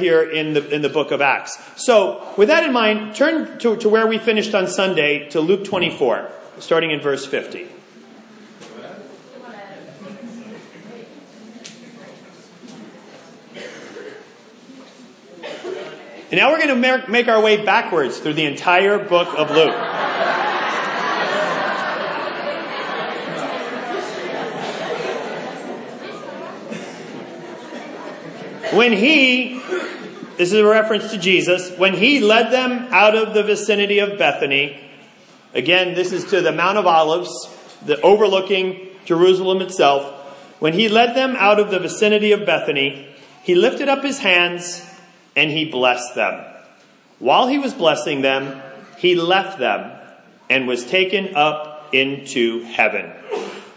here in the, in the book of Acts. So, with that in mind, turn to, to where we finished on Sunday to Luke 24, starting in verse 50. And now we're going to make our way backwards through the entire book of Luke. When he, this is a reference to Jesus, when he led them out of the vicinity of Bethany, again, this is to the Mount of Olives, the overlooking Jerusalem itself. When he led them out of the vicinity of Bethany, he lifted up his hands and he blessed them. While he was blessing them, he left them and was taken up into heaven.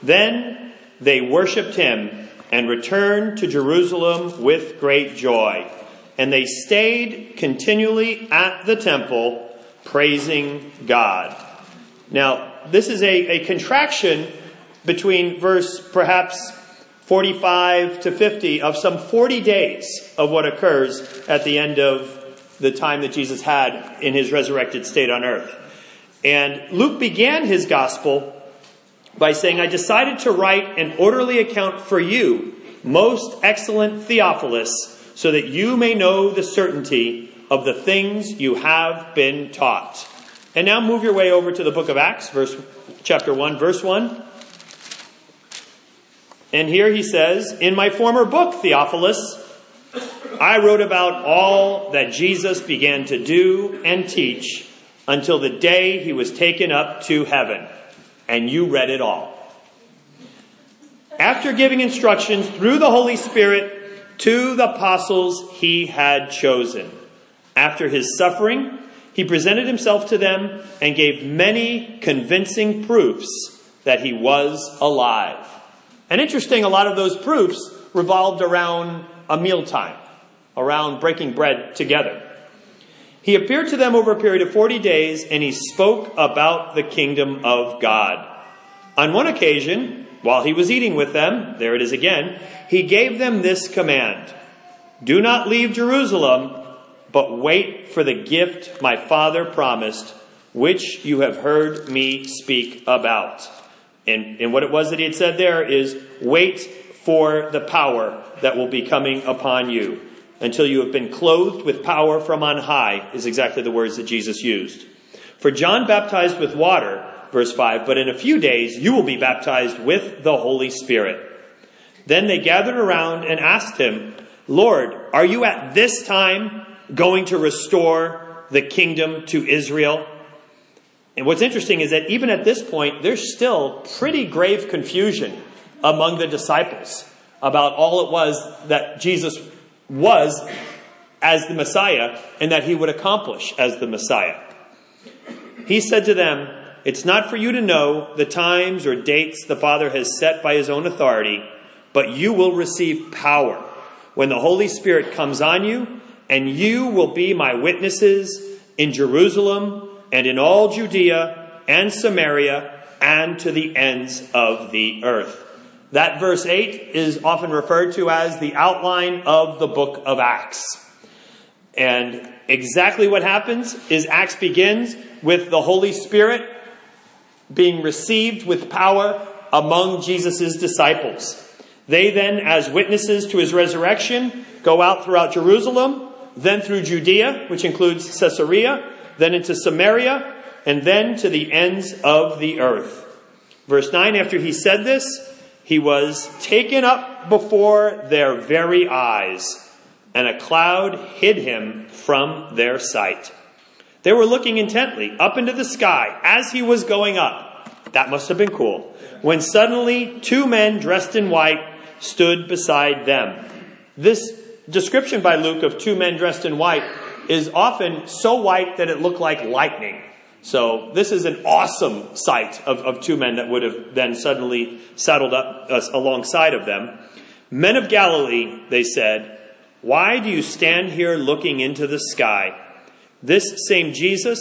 Then they worshiped him and returned to Jerusalem with great joy. And they stayed continually at the temple, praising God. Now, this is a, a contraction between verse perhaps 45 to 50 of some 40 days of what occurs at the end of the time that Jesus had in his resurrected state on earth. And Luke began his gospel by saying, I decided to write an orderly account for you, most excellent Theophilus, so that you may know the certainty of the things you have been taught. And now move your way over to the book of Acts, verse chapter 1, verse 1. And here he says, In my former book, Theophilus, I wrote about all that Jesus began to do and teach until the day he was taken up to heaven. And you read it all. After giving instructions through the Holy Spirit to the apostles he had chosen. After his suffering, he presented himself to them and gave many convincing proofs that he was alive. And interesting, a lot of those proofs revolved around a mealtime, around breaking bread together. He appeared to them over a period of 40 days and he spoke about the kingdom of God. On one occasion, while he was eating with them, there it is again, he gave them this command Do not leave Jerusalem, but wait for the gift my Father promised, which you have heard me speak about. And, and what it was that he had said there is wait for the power that will be coming upon you until you have been clothed with power from on high, is exactly the words that Jesus used. For John baptized with water, verse 5, but in a few days you will be baptized with the Holy Spirit. Then they gathered around and asked him, Lord, are you at this time going to restore the kingdom to Israel? And what's interesting is that even at this point, there's still pretty grave confusion among the disciples about all it was that Jesus was as the Messiah and that he would accomplish as the Messiah. He said to them, It's not for you to know the times or dates the Father has set by his own authority, but you will receive power when the Holy Spirit comes on you, and you will be my witnesses in Jerusalem and in all Judea and Samaria and to the ends of the earth. That verse 8 is often referred to as the outline of the book of Acts. And exactly what happens is Acts begins with the Holy Spirit being received with power among Jesus' disciples. They then, as witnesses to his resurrection, go out throughout Jerusalem, then through Judea, which includes Caesarea, then into Samaria, and then to the ends of the earth. Verse 9 After he said this, he was taken up before their very eyes, and a cloud hid him from their sight. They were looking intently up into the sky as he was going up. That must have been cool. When suddenly two men dressed in white stood beside them. This description by Luke of two men dressed in white is often so white that it looked like lightning. So this is an awesome sight of, of two men that would have then suddenly saddled up uh, alongside of them. Men of Galilee, they said, why do you stand here looking into the sky? This same Jesus,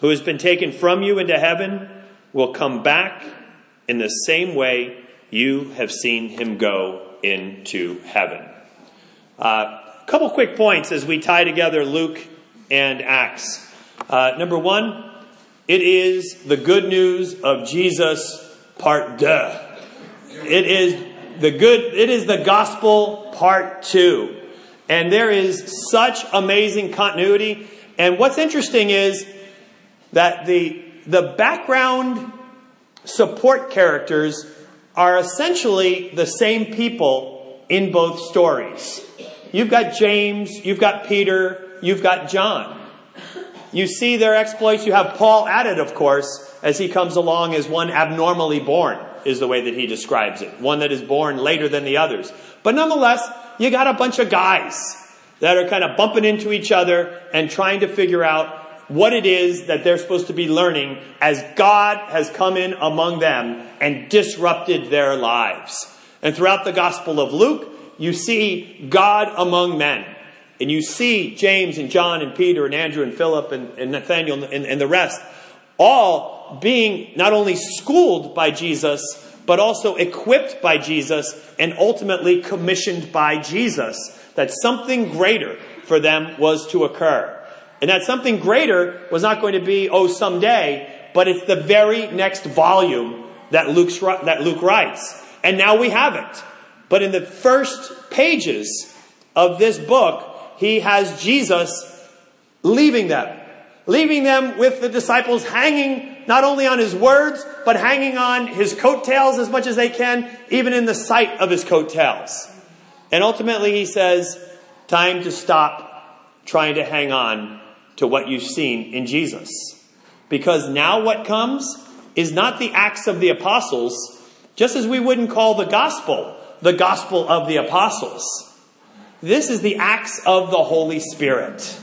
who has been taken from you into heaven, will come back in the same way you have seen him go into heaven. Uh, a couple quick points as we tie together Luke and Acts. Uh, number one, it is the good news of Jesus, part deux. It is the good, it is the gospel, part two. And there is such amazing continuity. And what's interesting is that the, the background support characters are essentially the same people in both stories. You've got James, you've got Peter, you've got John. You see their exploits. You have Paul added, of course, as he comes along as one abnormally born, is the way that he describes it. One that is born later than the others. But nonetheless, you got a bunch of guys that are kind of bumping into each other and trying to figure out what it is that they're supposed to be learning as God has come in among them and disrupted their lives. And throughout the Gospel of Luke, you see God among men. And you see James and John and Peter and Andrew and Philip and, and Nathaniel and, and the rest all being not only schooled by Jesus, but also equipped by Jesus and ultimately commissioned by Jesus. That something greater for them was to occur. And that something greater was not going to be, oh, someday, but it's the very next volume that, Luke's, that Luke writes. And now we have it. But in the first pages of this book, he has Jesus leaving them. Leaving them with the disciples hanging not only on his words, but hanging on his coattails as much as they can, even in the sight of his coattails. And ultimately he says, time to stop trying to hang on to what you've seen in Jesus. Because now what comes is not the acts of the apostles, just as we wouldn't call the gospel the gospel of the apostles. This is the acts of the Holy Spirit.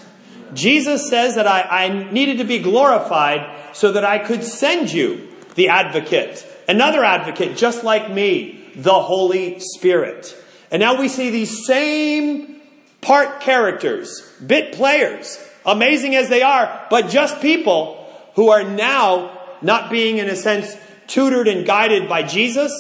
Jesus says that I, I needed to be glorified so that I could send you the advocate, another advocate just like me, the Holy Spirit. And now we see these same part characters, bit players, amazing as they are, but just people who are now not being, in a sense, tutored and guided by Jesus,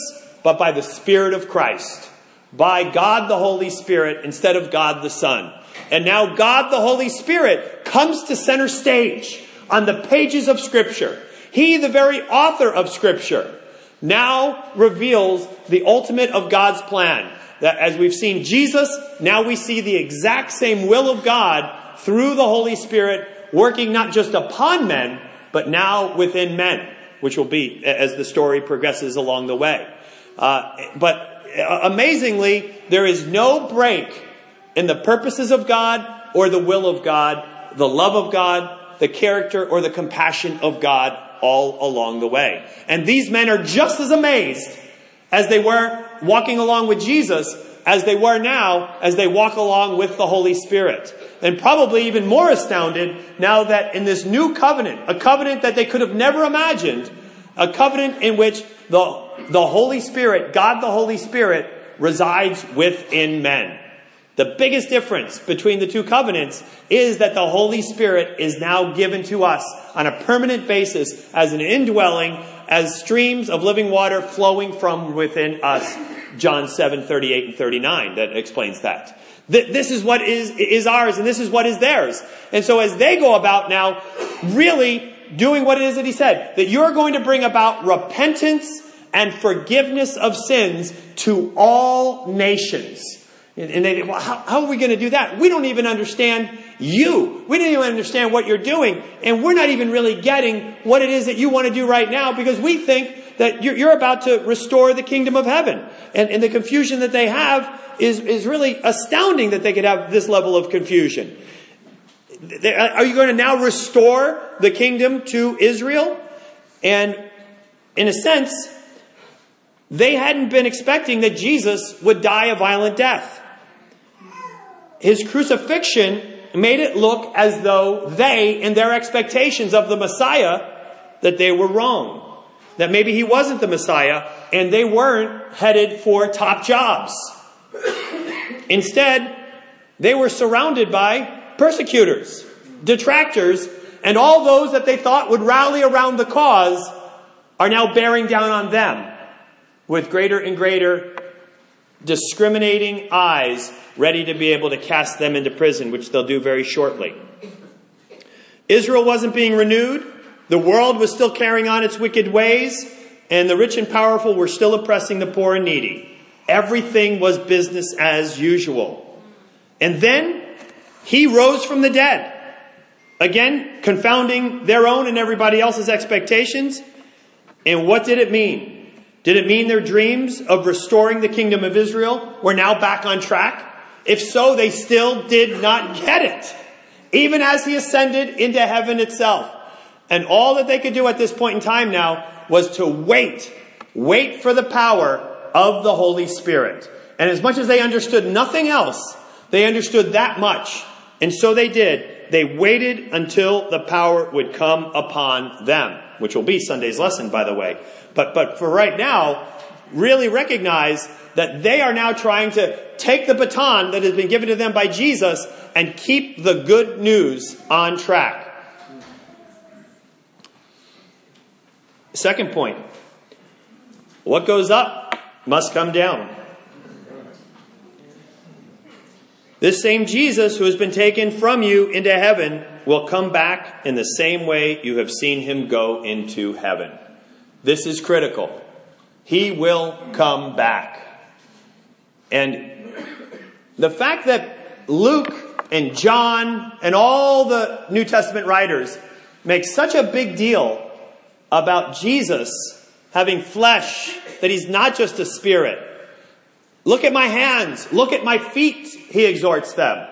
but by the Spirit of Christ, by God the Holy Spirit instead of God the Son. And now God the Holy Spirit comes to center stage on the pages of Scripture. He, the very author of Scripture, now reveals the ultimate of God's plan. That as we've seen Jesus, now we see the exact same will of God through the Holy Spirit working not just upon men, but now within men, which will be as the story progresses along the way. Uh, but uh, amazingly, there is no break in the purposes of God or the will of God, the love of God, the character or the compassion of God all along the way. And these men are just as amazed as they were walking along with Jesus as they were now as they walk along with the Holy Spirit. And probably even more astounded now that in this new covenant, a covenant that they could have never imagined, a covenant in which the, the Holy Spirit, God the Holy Spirit, resides within men. The biggest difference between the two covenants is that the Holy Spirit is now given to us on a permanent basis as an indwelling, as streams of living water flowing from within us John 7, 38 and 39 that explains that. This is what is, is ours and this is what is theirs. And so as they go about now, really doing what it is that he said, that you're going to bring about repentance and forgiveness of sins to all nations. And they, well, how, how are we going to do that? We don't even understand you. We don't even understand what you're doing. And we're not even really getting what it is that you want to do right now because we think that you're, you're about to restore the kingdom of heaven. And, and the confusion that they have is, is really astounding that they could have this level of confusion. Uh, are you going to now restore the kingdom to Israel? And in a sense, they hadn't been expecting that Jesus would die a violent death. His crucifixion made it look as though they, in their expectations of the Messiah, that they were wrong that maybe he wasn't the Messiah and they weren't headed for top jobs. Instead, they were surrounded by persecutors, detractors, and all those that they thought would rally around the cause are now bearing down on them with greater and greater discriminating eyes ready to be able to cast them into prison, which they'll do very shortly. Israel wasn't being renewed. The world was still carrying on its wicked ways, and the rich and powerful were still oppressing the poor and needy. Everything was business as usual. And then he rose from the dead. Again, confounding their own and everybody else's expectations. And what did it mean? Did it mean their dreams of restoring the kingdom of Israel were now back on track? If so, they still did not get it, even as he ascended into heaven itself. And all that they could do at this point in time now was to wait, wait for the power of the Holy Spirit. And as much as they understood nothing else, they understood that much. And so they did. They waited until the power would come upon them, which will be Sunday's lesson, by the way. But, but for right now, really recognize that they are now trying to take the baton that has been given to them by Jesus and keep the good news on track. Second point what goes up must come down. This same Jesus who has been taken from you into heaven will come back in the same way you have seen him go into heaven. This is critical. He will come back. And the fact that Luke and John and all the New Testament writers make such a big deal about Jesus having flesh, that he's not just a spirit. Look at my hands. Look at my feet, he exhorts them.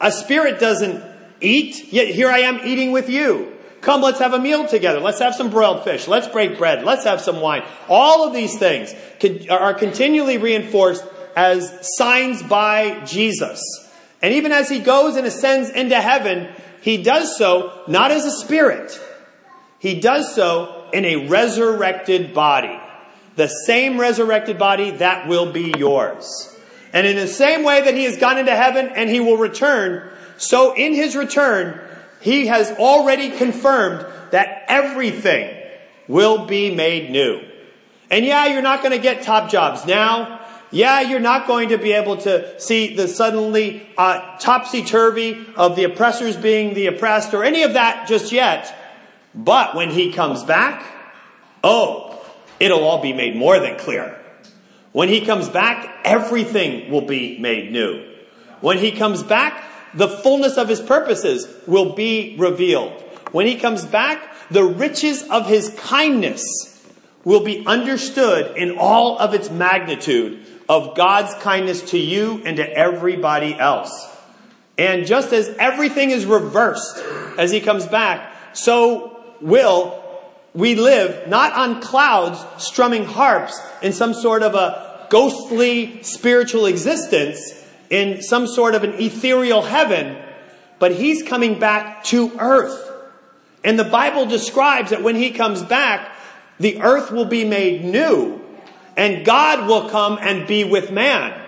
A spirit doesn't eat, yet here I am eating with you. Come, let's have a meal together. Let's have some broiled fish. Let's break bread. Let's have some wine. All of these things are continually reinforced as signs by Jesus. And even as he goes and ascends into heaven, he does so not as a spirit. He does so in a resurrected body. The same resurrected body that will be yours. And in the same way that he has gone into heaven and he will return, so in his return, he has already confirmed that everything will be made new. And yeah, you're not going to get top jobs now. Yeah, you're not going to be able to see the suddenly uh, topsy-turvy of the oppressors being the oppressed or any of that just yet. But when he comes back, oh, it'll all be made more than clear. When he comes back, everything will be made new. When he comes back, the fullness of his purposes will be revealed. When he comes back, the riches of his kindness will be understood in all of its magnitude of God's kindness to you and to everybody else. And just as everything is reversed as he comes back, so will we live not on clouds strumming harps in some sort of a ghostly spiritual existence, in some sort of an ethereal heaven, but he's coming back to earth. And the Bible describes that when he comes back, the earth will be made new and God will come and be with man.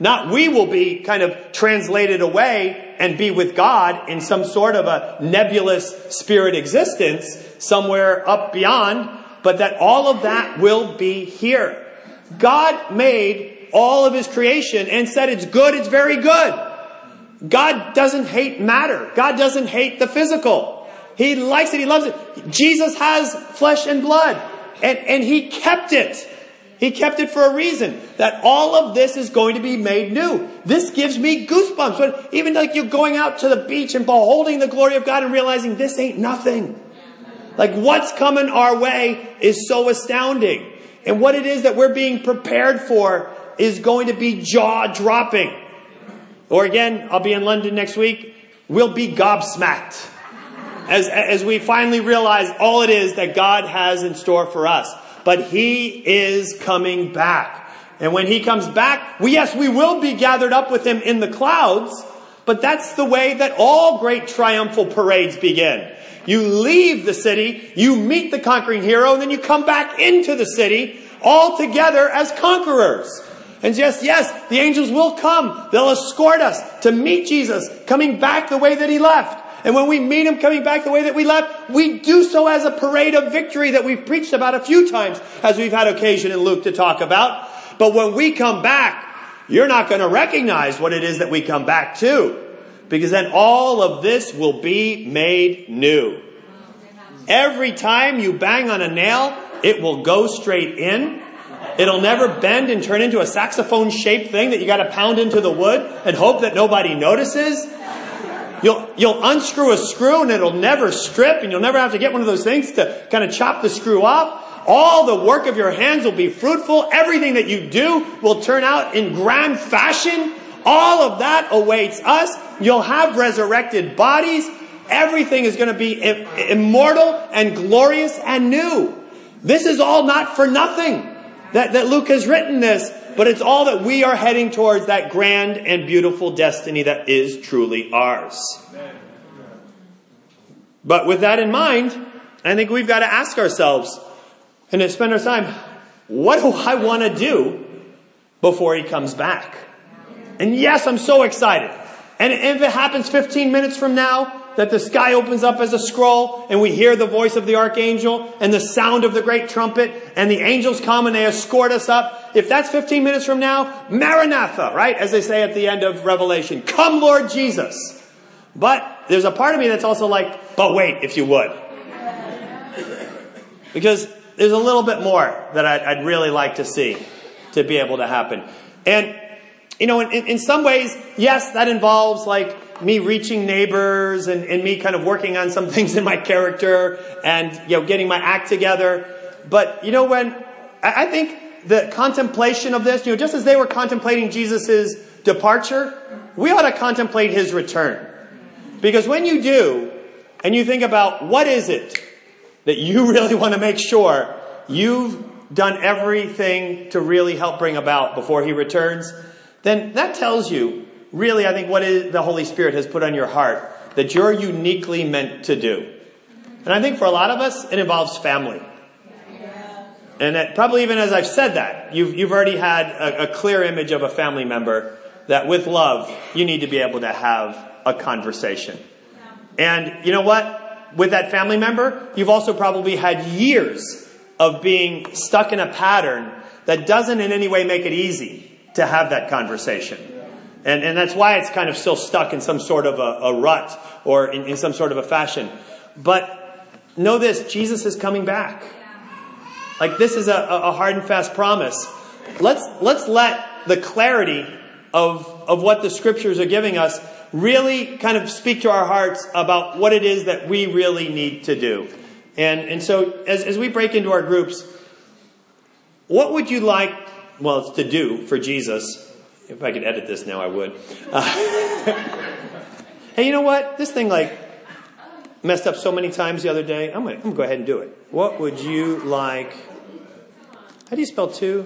Not we will be kind of translated away and be with God in some sort of a nebulous spirit existence somewhere up beyond, but that all of that will be here. God made all of his creation and said it's good, it's very good. God doesn't hate matter. God doesn't hate the physical. He likes it, he loves it. Jesus has flesh and blood, and, and he kept it. He kept it for a reason. That all of this is going to be made new. This gives me goosebumps. When, even like you're going out to the beach and beholding the glory of God and realizing this ain't nothing. Like what's coming our way is so astounding. And what it is that we're being prepared for is going to be jaw dropping. Or again, I'll be in London next week. We'll be gobsmacked as, as we finally realize all it is that God has in store for us. But He is coming back. And when He comes back, we, yes, we will be gathered up with Him in the clouds, but that's the way that all great triumphal parades begin. You leave the city, you meet the conquering hero, and then you come back into the city all together as conquerors. And yes, yes, the angels will come. They'll escort us to meet Jesus coming back the way that he left. And when we meet him coming back the way that we left, we do so as a parade of victory that we've preached about a few times as we've had occasion in Luke to talk about. But when we come back, you're not going to recognize what it is that we come back to. Because then all of this will be made new. Every time you bang on a nail, it will go straight in. It'll never bend and turn into a saxophone shaped thing that you got to pound into the wood and hope that nobody notices. You'll, you'll unscrew a screw and it'll never strip and you'll never have to get one of those things to kind of chop the screw off. All the work of your hands will be fruitful. Everything that you do will turn out in grand fashion. All of that awaits us. You'll have resurrected bodies. Everything is going to be immortal and glorious and new. This is all not for nothing that, that Luke has written this, but it's all that we are heading towards that grand and beautiful destiny that is truly ours. But with that in mind, I think we've got to ask ourselves and spend our time, what do I want to do before he comes back? And yes, I'm so excited. And if it happens 15 minutes from now, that the sky opens up as a scroll and we hear the voice of the archangel and the sound of the great trumpet and the angels come and they escort us up. If that's 15 minutes from now, Maranatha, right? As they say at the end of Revelation, come Lord Jesus. But there's a part of me that's also like, but wait, if you would. Because there's a little bit more that I'd, I'd really like to see to be able to happen. And, you know, in, in some ways, yes, that involves like me reaching neighbors and, and me kind of working on some things in my character and, you know, getting my act together. But, you know, when I, think the contemplation of this, you know, just as they were contemplating Jesus' departure, we ought to contemplate his return. Because when you do, and you think about what is it that you really want to make sure you've done everything to really help bring about before he returns, then that tells you really, I think, what the Holy Spirit has put on your heart that you're uniquely meant to do. And I think for a lot of us, it involves family. And that probably even as I've said that, you've, you've already had a, a clear image of a family member that with love, you need to be able to have a conversation. And you know what? With that family member, you've also probably had years of being stuck in a pattern that doesn't in any way make it easy to have that conversation. And, and that's why it's kind of still stuck in some sort of a, a rut or in, in some sort of a fashion. But know this Jesus is coming back. Like this is a, a hard and fast promise. Let's, let's let the clarity of, of what the scriptures are giving us really kind of speak to our hearts about what it is that we really need to do. And, and so as, as we break into our groups, what would you like, well, to do for Jesus if I could edit this now, I would. Uh, hey, you know what? This thing like messed up so many times the other day. I'm gonna, I'm gonna go ahead and do it. What would you like? How do you spell two?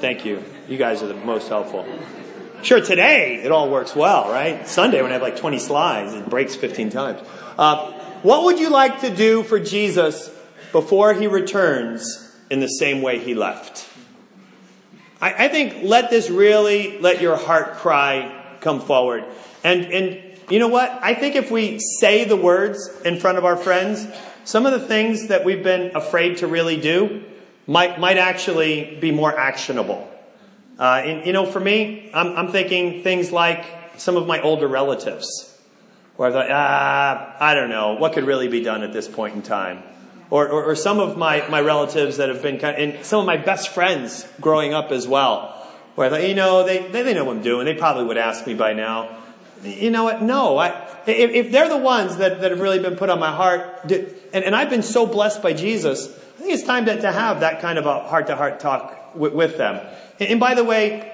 Thank you. You guys are the most helpful. Sure, today it all works well, right? Sunday when I have like 20 slides, it breaks 15 times. Uh, what would you like to do for Jesus before he returns in the same way he left. I, I think let this really let your heart cry come forward. And, and you know what? I think if we say the words in front of our friends, some of the things that we've been afraid to really do might, might actually be more actionable. Uh, and, you know, for me, I'm, I'm thinking things like some of my older relatives, where I thought, ah, I don't know, what could really be done at this point in time? Or, or, or, some of my, my relatives that have been kind of, and some of my best friends growing up as well, where I thought, you know, they, they, they know what I'm doing. They probably would ask me by now. You know what? No. I, if, if they're the ones that, that have really been put on my heart, and, and I've been so blessed by Jesus, I think it's time to, to have that kind of a heart to heart talk with, with them. And, and by the way,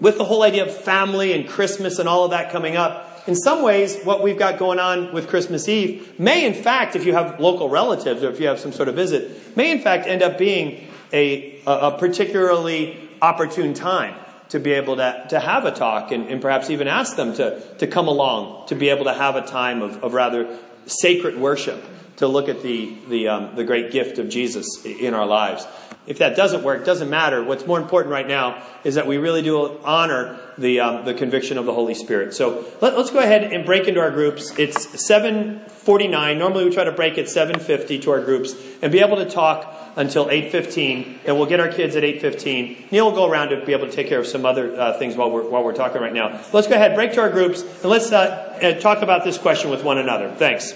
with the whole idea of family and Christmas and all of that coming up, in some ways, what we've got going on with Christmas Eve may, in fact, if you have local relatives or if you have some sort of visit, may, in fact, end up being a, a particularly opportune time to be able to, to have a talk and, and perhaps even ask them to, to come along to be able to have a time of, of rather sacred worship to look at the, the, um, the great gift of Jesus in our lives. If that doesn't work, doesn't matter. What's more important right now is that we really do honor the, um, the conviction of the Holy Spirit. So let, us go ahead and break into our groups. It's 749. Normally we try to break at 750 to our groups and be able to talk until 8.15 and we'll get our kids at 8.15 neil will go around to be able to take care of some other uh, things while we're, while we're talking right now let's go ahead break to our groups and let's uh, uh talk about this question with one another thanks